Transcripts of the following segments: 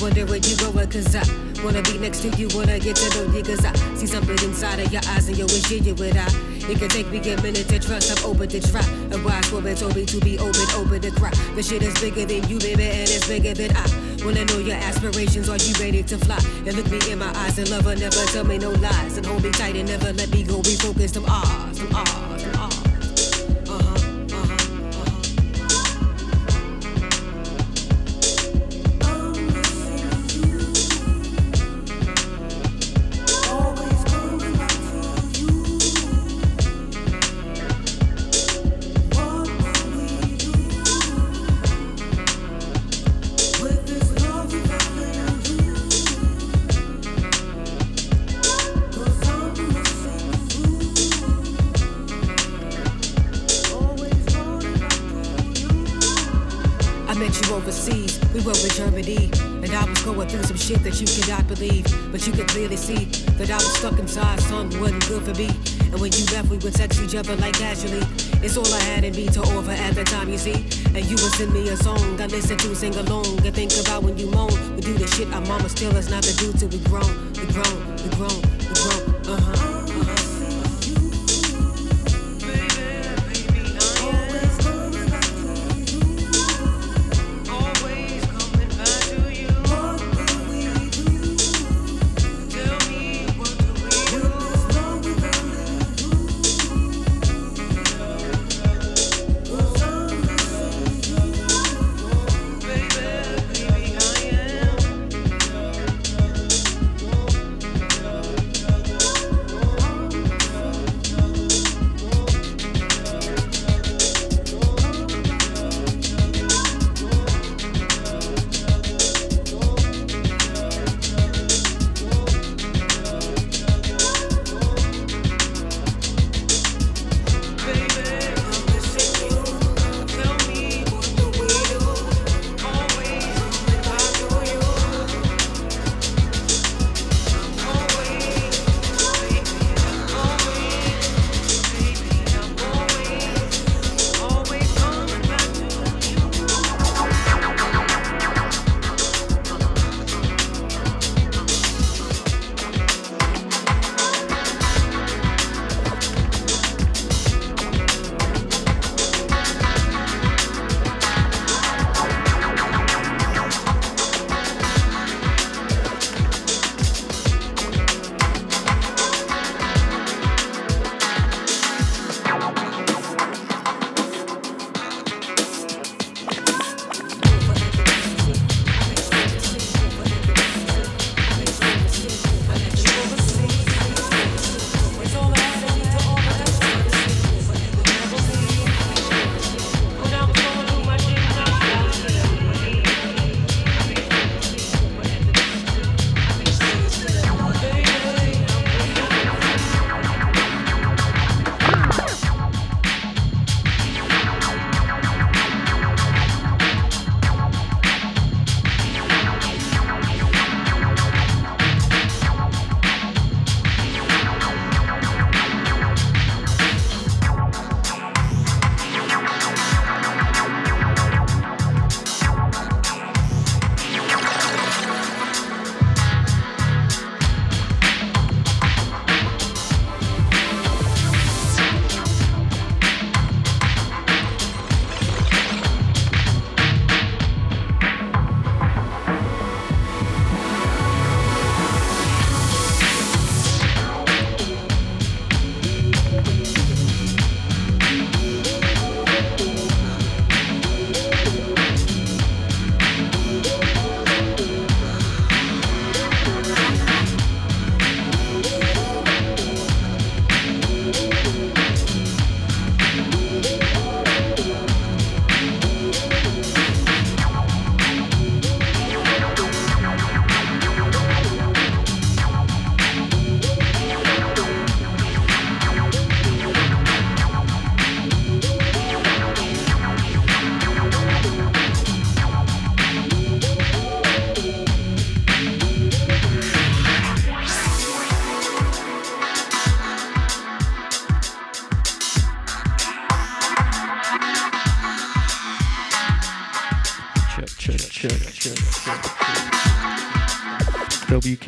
wonder where you going, cause I wanna be next to you, wanna get to know you, cause I see something inside of your eyes and you wish you would I. It can take me a minute to trust, I'm open to try. A wise woman told me to be open, open to cry. The shit is bigger than you, baby, and it's bigger than I. Wanna know your aspirations, are you ready to fly? And look me in my eyes and love her, never tell me no lies. And hold me tight and never let me go, be focused, I'm ours. Other like casually. It's all I had in me to offer at the time, you see. And you would send me a song I listen to, sing along, and think about when you moan. We do the shit our mama still us not to do till we grown, we grown, we grown.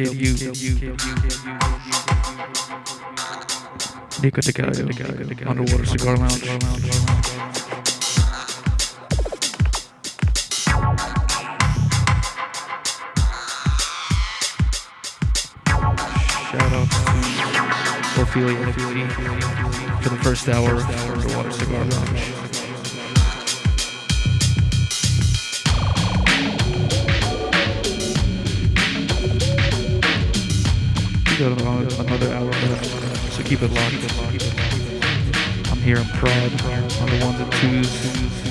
WKDU. Niko de Gallo, Underwater Cigar Lounge. Shout out to Ophelia for feel you if you eating to the first hour of Underwater Cigar Lounge. We got another hour so keep it locked. I'm here in Pride on the ones and twos.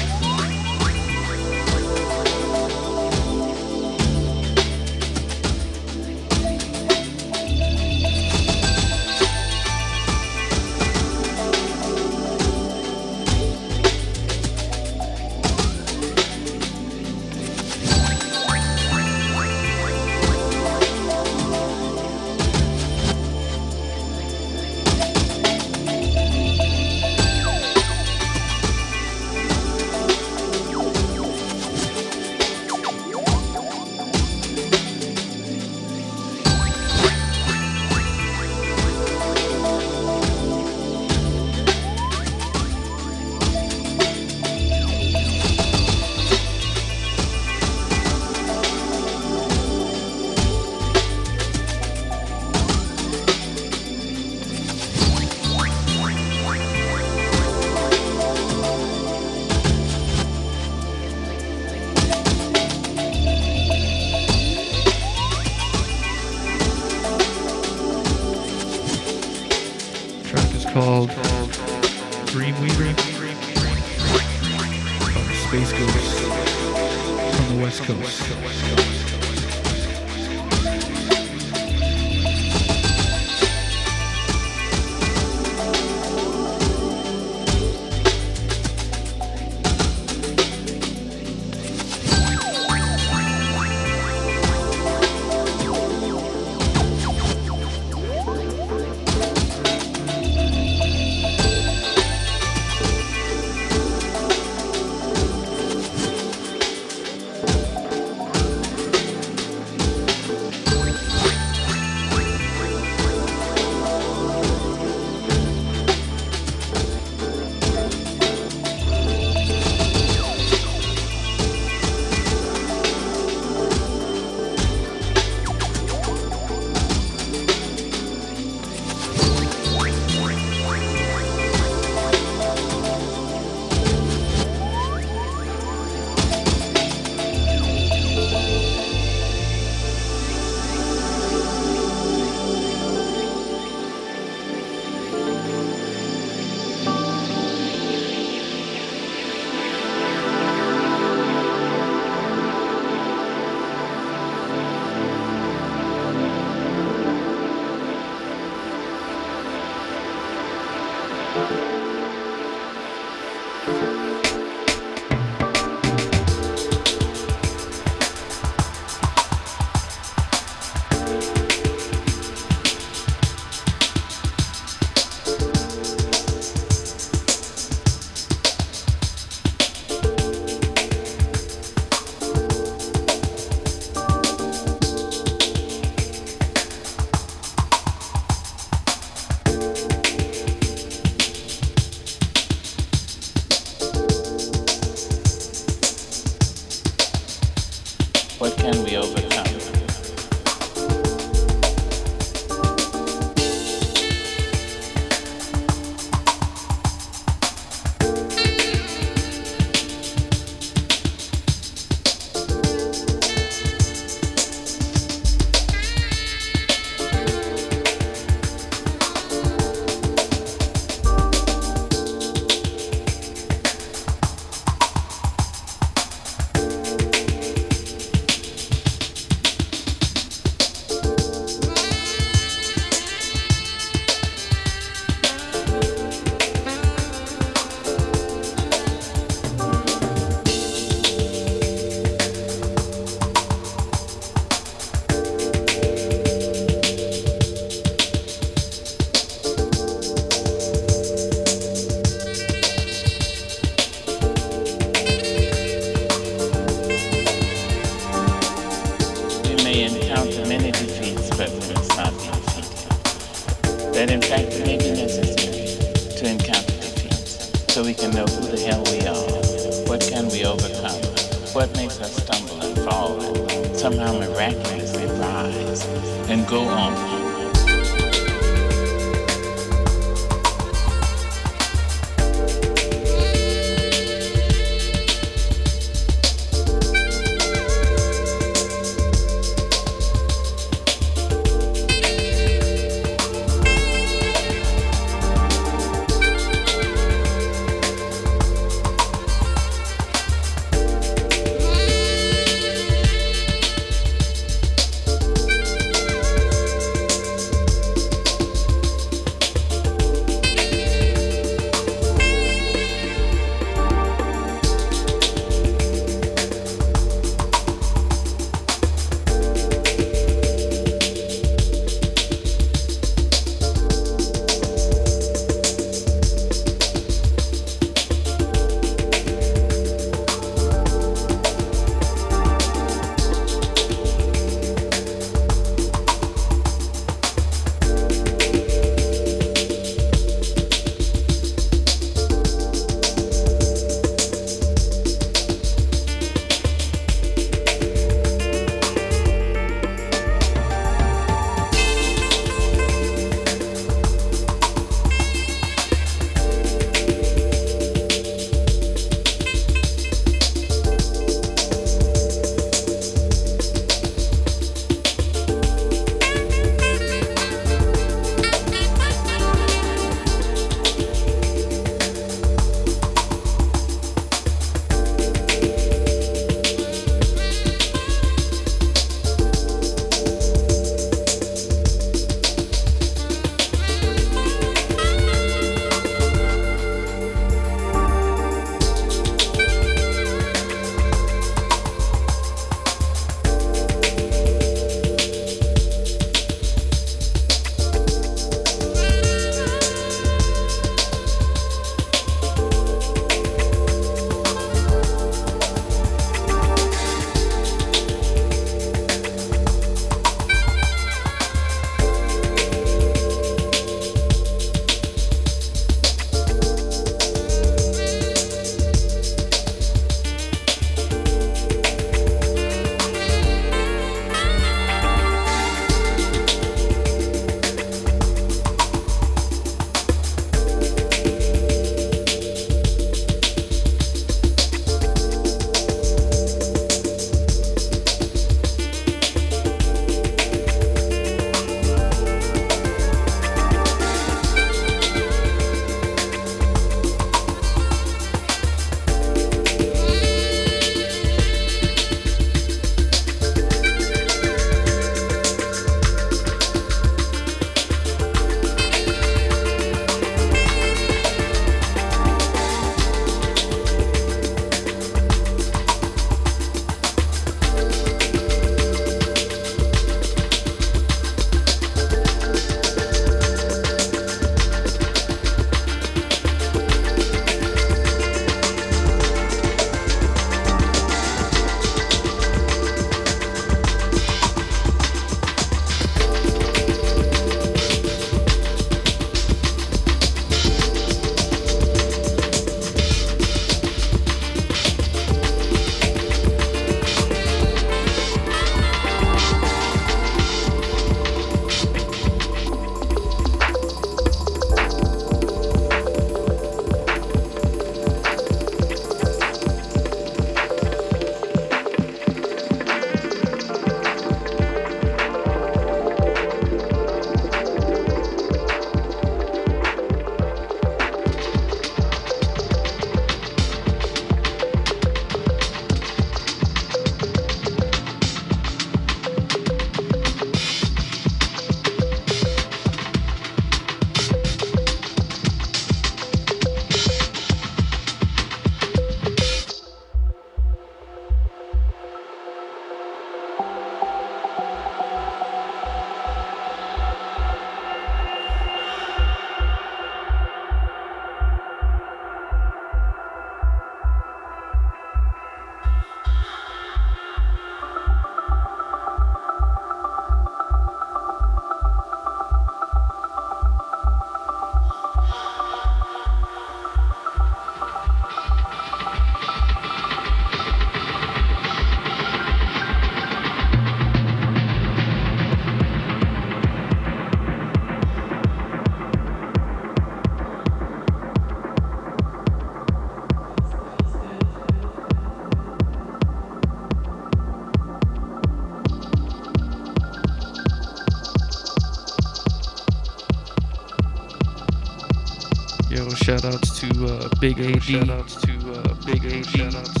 Big AD. Shout outs to uh, Big AD.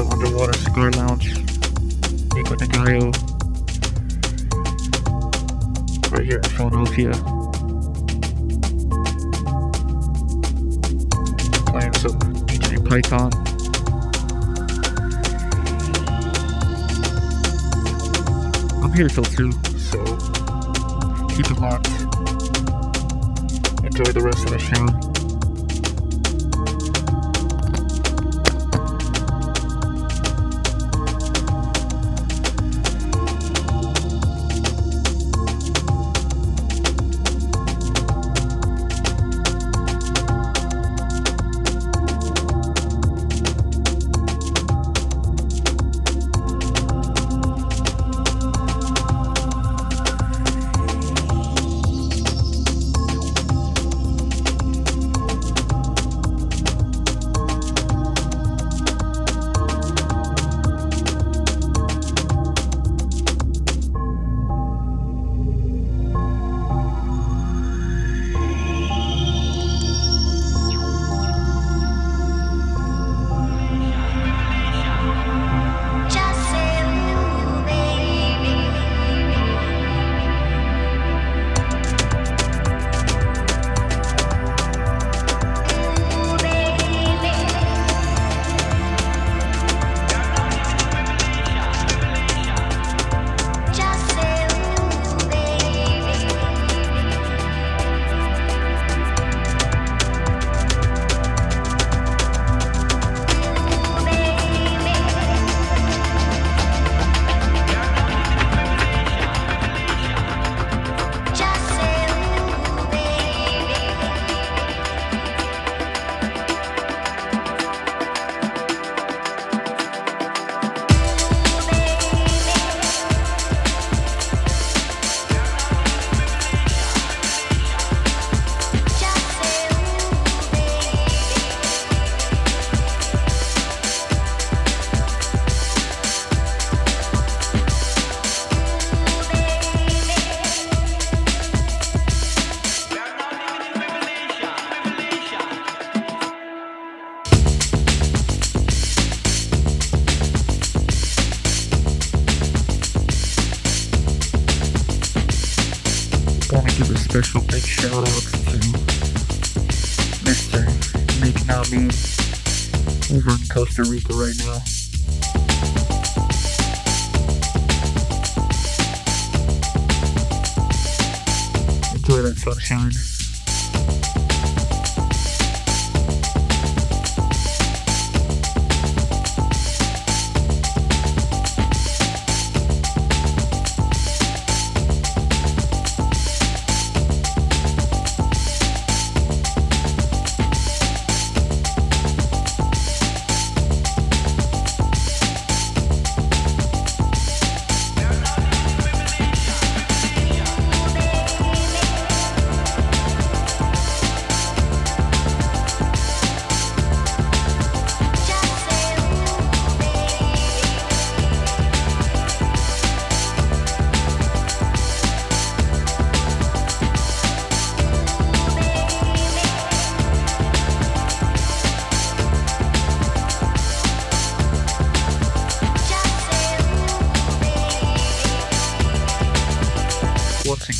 The Underwater Cigar Lounge. Niko de Gallo. Right here in Philadelphia. Playing some DJ Python. I'm here till 2, so keep it locked. Enjoy the rest of the show.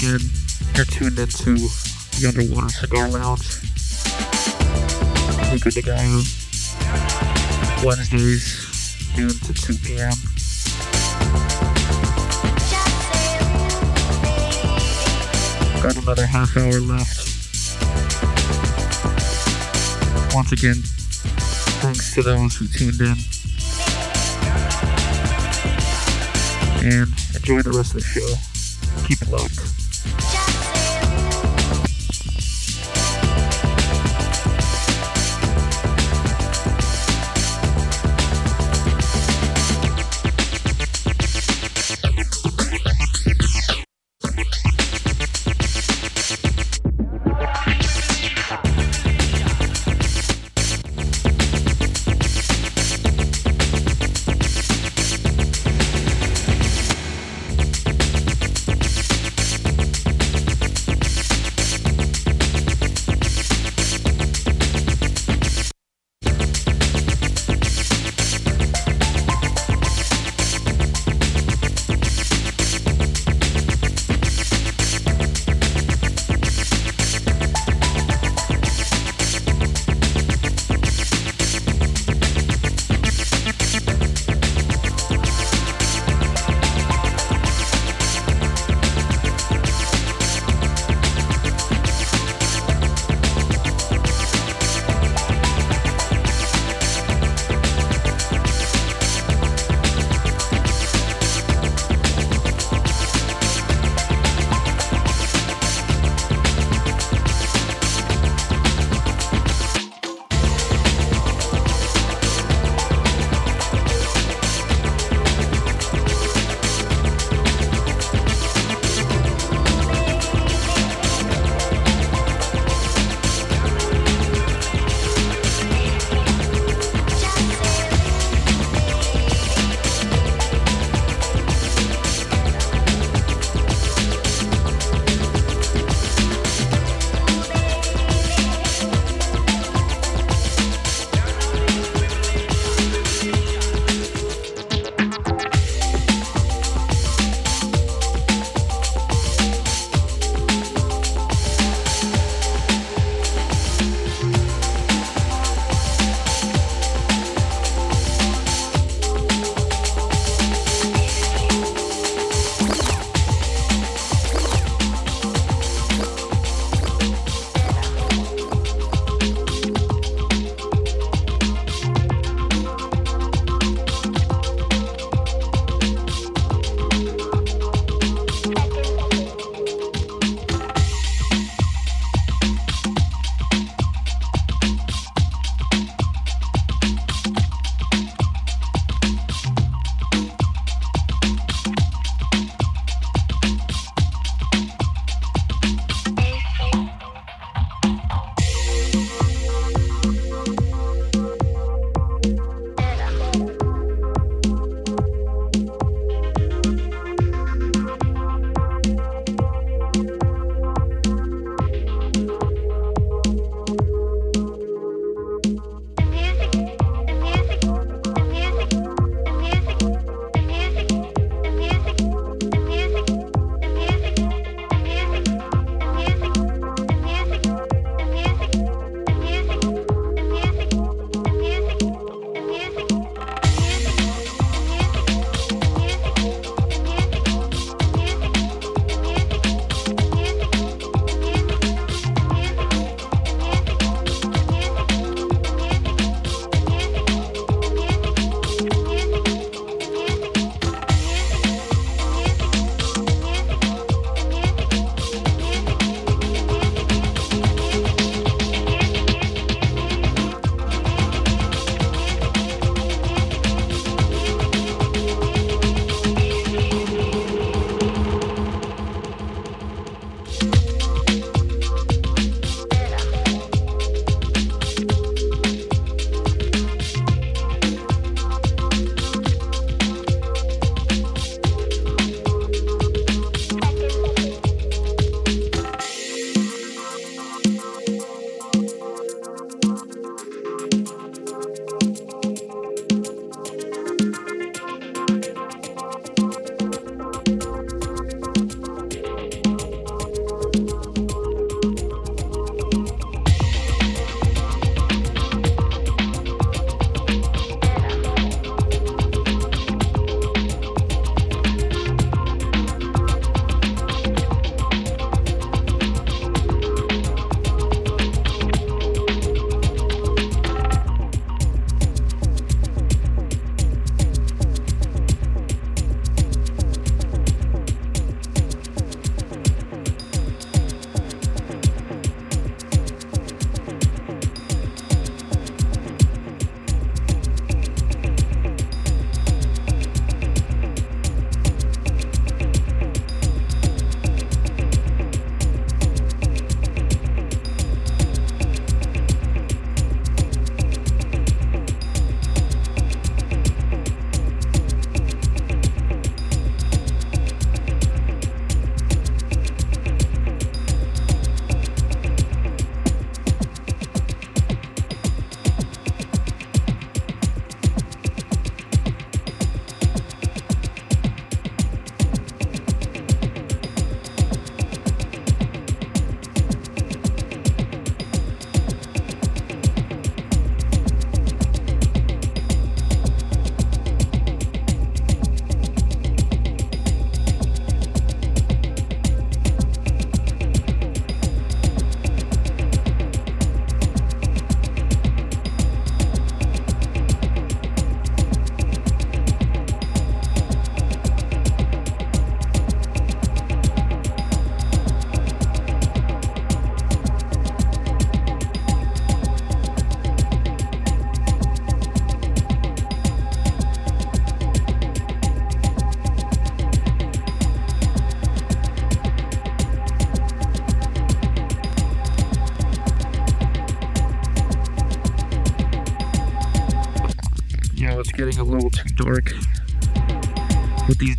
Again, you're tuned into the Underwater Cigar Lounge. Niko de Gallo. Wednesdays, noon to 2 p.m. Got another half hour left. Once again, thanks to those who tuned in. And enjoy the rest of the show. Keep it locked.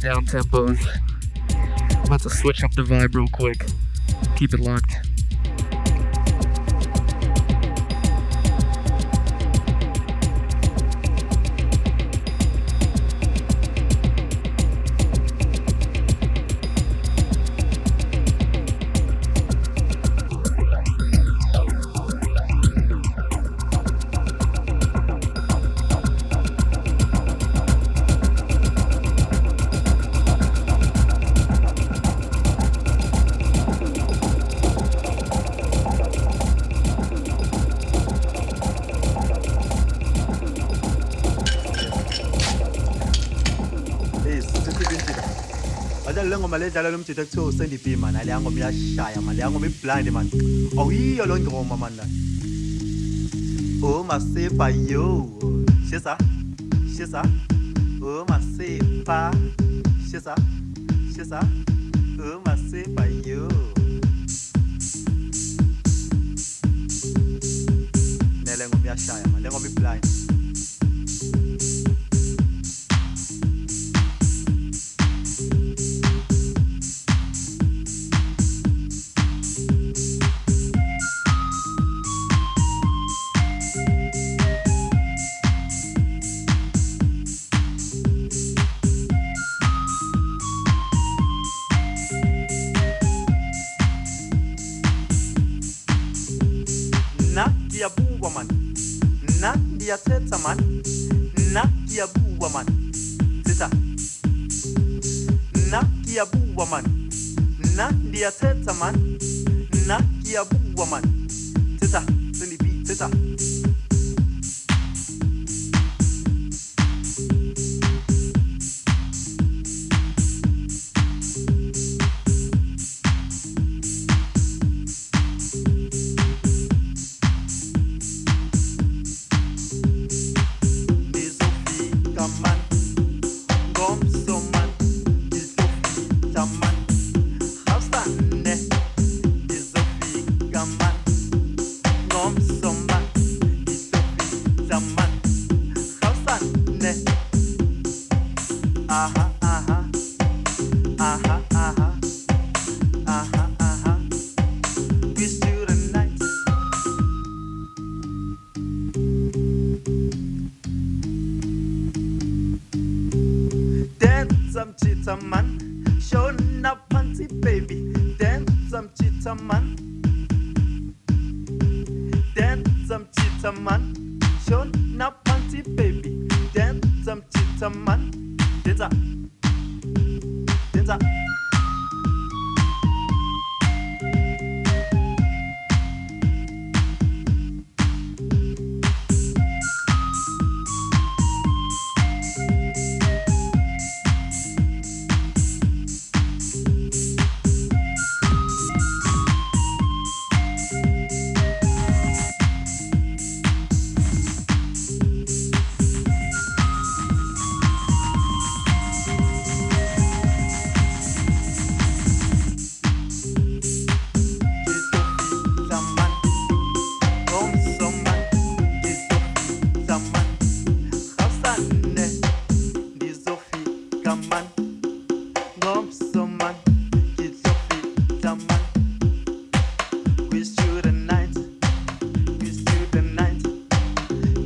down tempos. I'm about to switch up the vibe real quick. Keep it locked. imidlalo edlalwa lo mdidi ekuthiwa usendipa mani aleya ngoma iyashaya mani leya ngoma iblind mani awuyiyo oh, loo ngoma mani la o oh, masepa yo. Shisa shisa. Oh, o masepa shisa shisa. O masepa yo. Nele ngoma iyashaya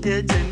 did.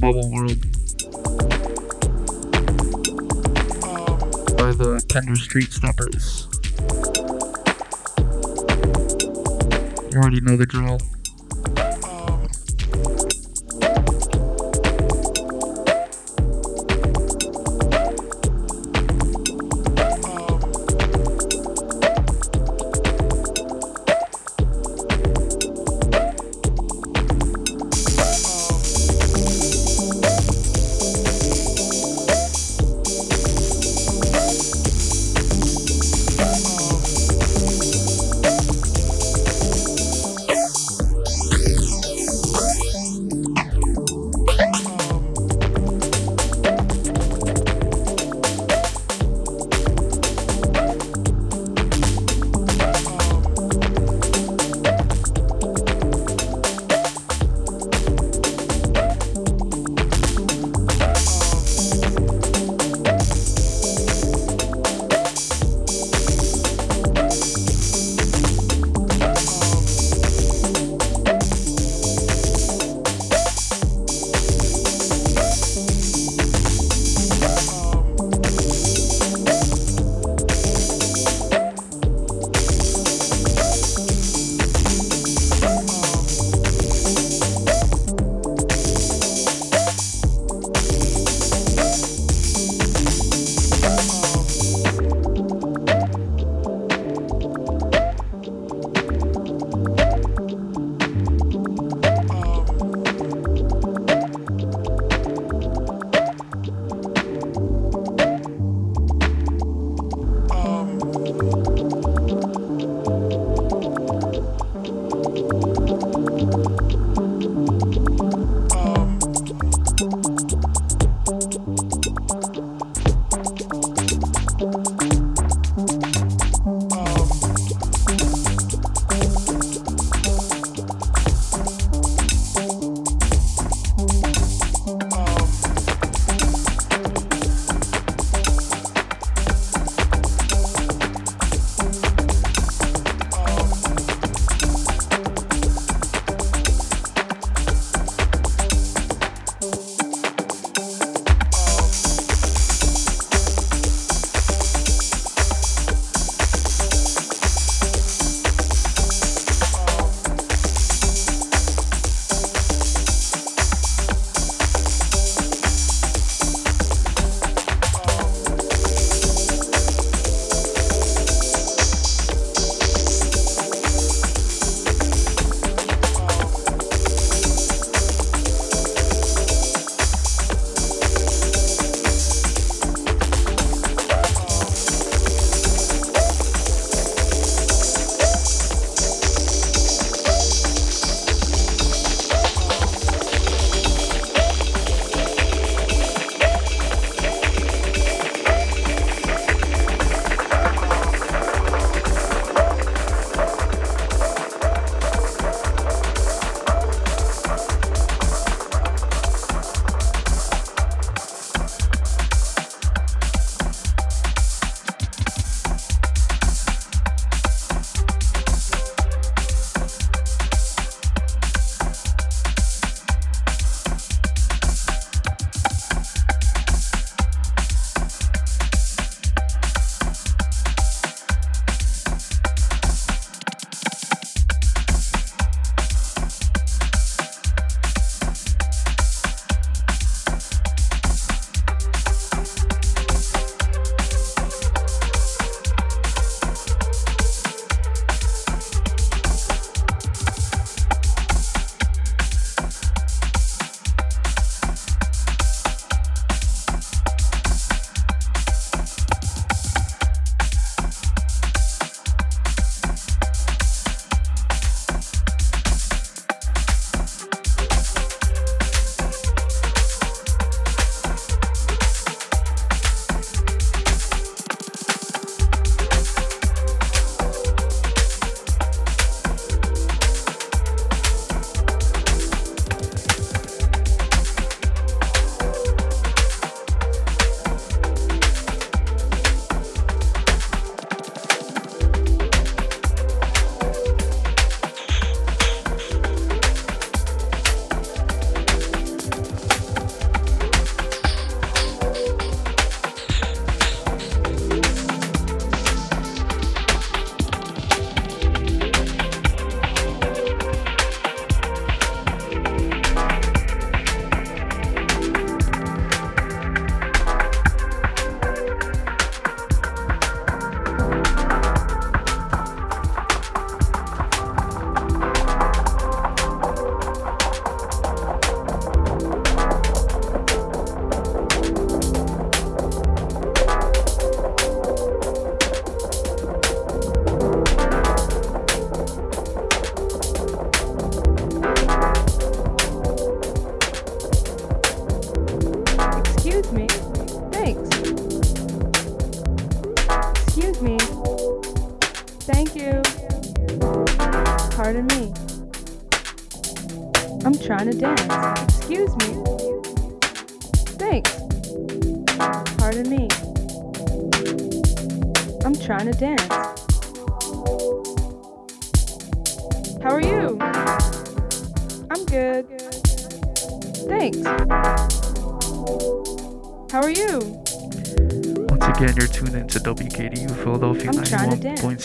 Bubble World by the Tender Street Steppers. You already know the drill.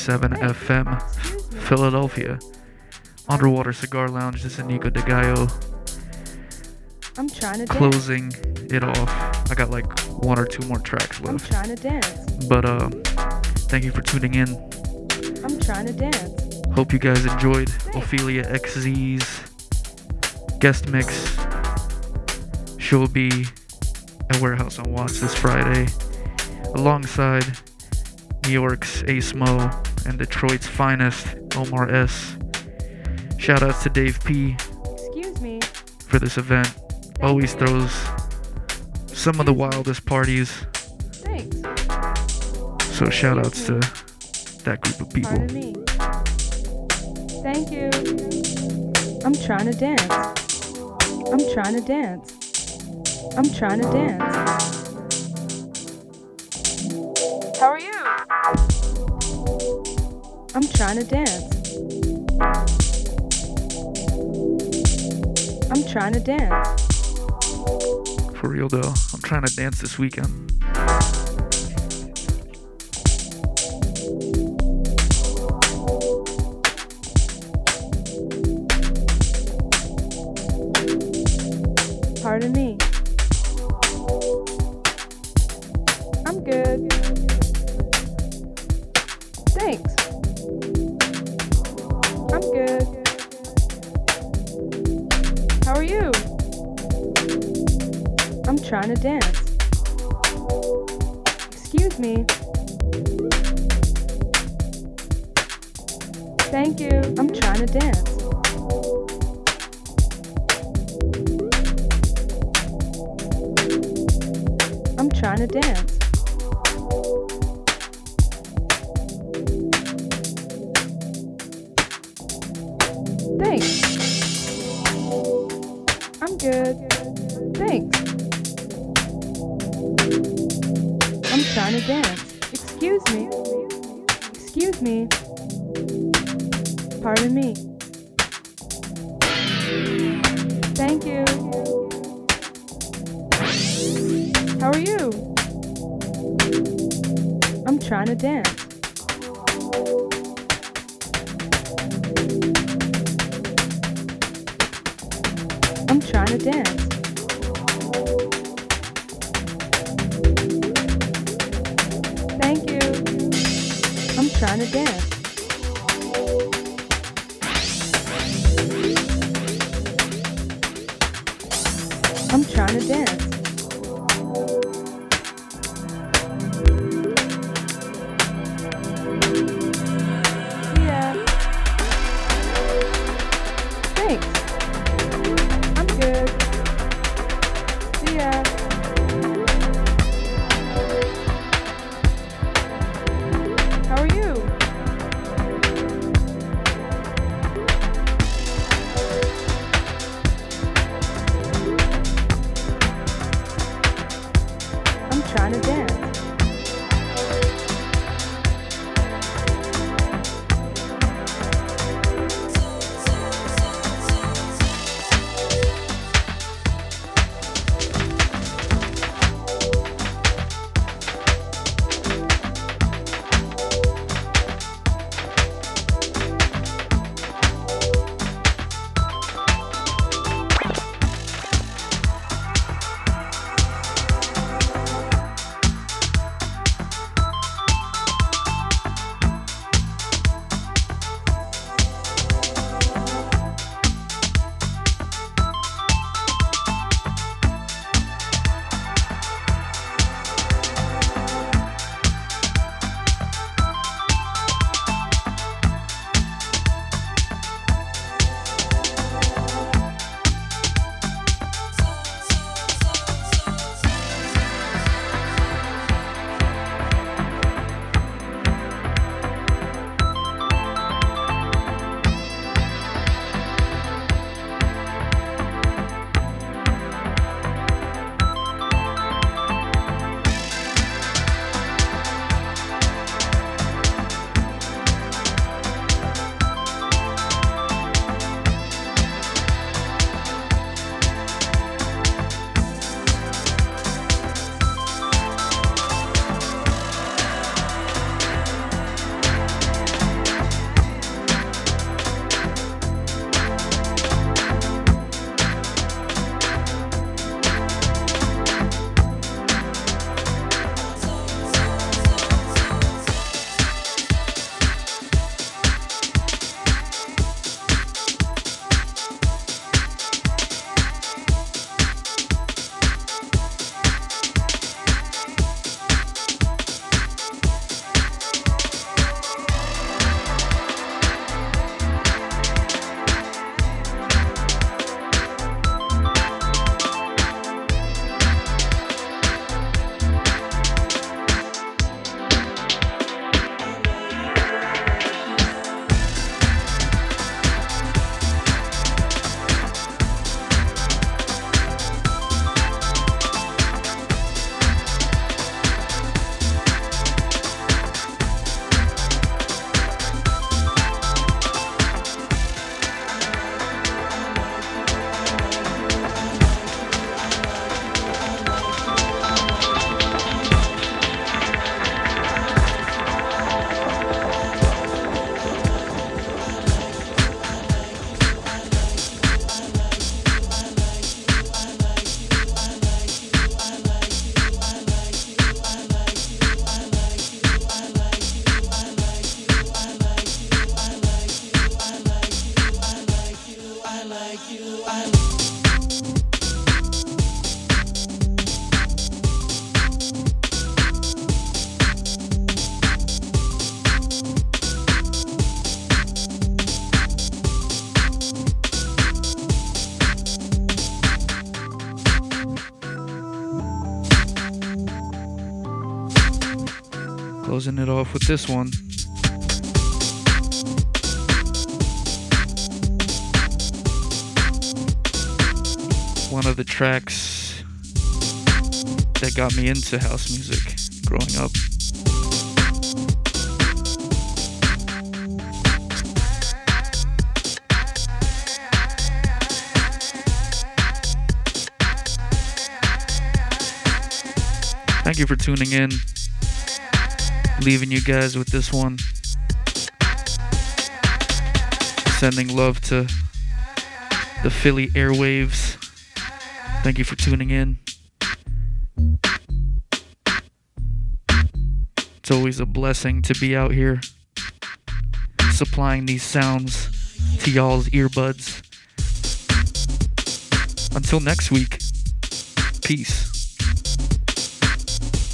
97.7 FM, Philadelphia. Underwater Cigar Lounge, this is Niko de Gallo. I'm trying to Closing dance. it off. I got like one or two more tracks left. I'm trying to dance. But uh, thank you for tuning in. I'm trying to dance. Hope you guys enjoyed Thanks. Ophelia XZ's guest mix. She'll be at Warehouse on Watts this Friday alongside New York's Ace Mo and Detroit's finest Omar S. Shout outs to Dave P Excuse me. for this event. Always throws some of the wildest parties. Thanks. So shout outs to that group of people. Pardon me. Thank you. I'm trying to dance. I'm trying to dance. I'm trying to dance. I'm trying to dance. I'm trying to dance. For real though, I'm trying to dance this weekend. I'm trying to dance. I'm trying to dance. With this one. One of the tracks that got me into house music growing up. Thank you for tuning in. Leaving you guys with this one. Sending love to the Philly airwaves. Thank you for tuning in. It's always a blessing to be out here supplying these sounds to y'all's earbuds. Until next week, peace.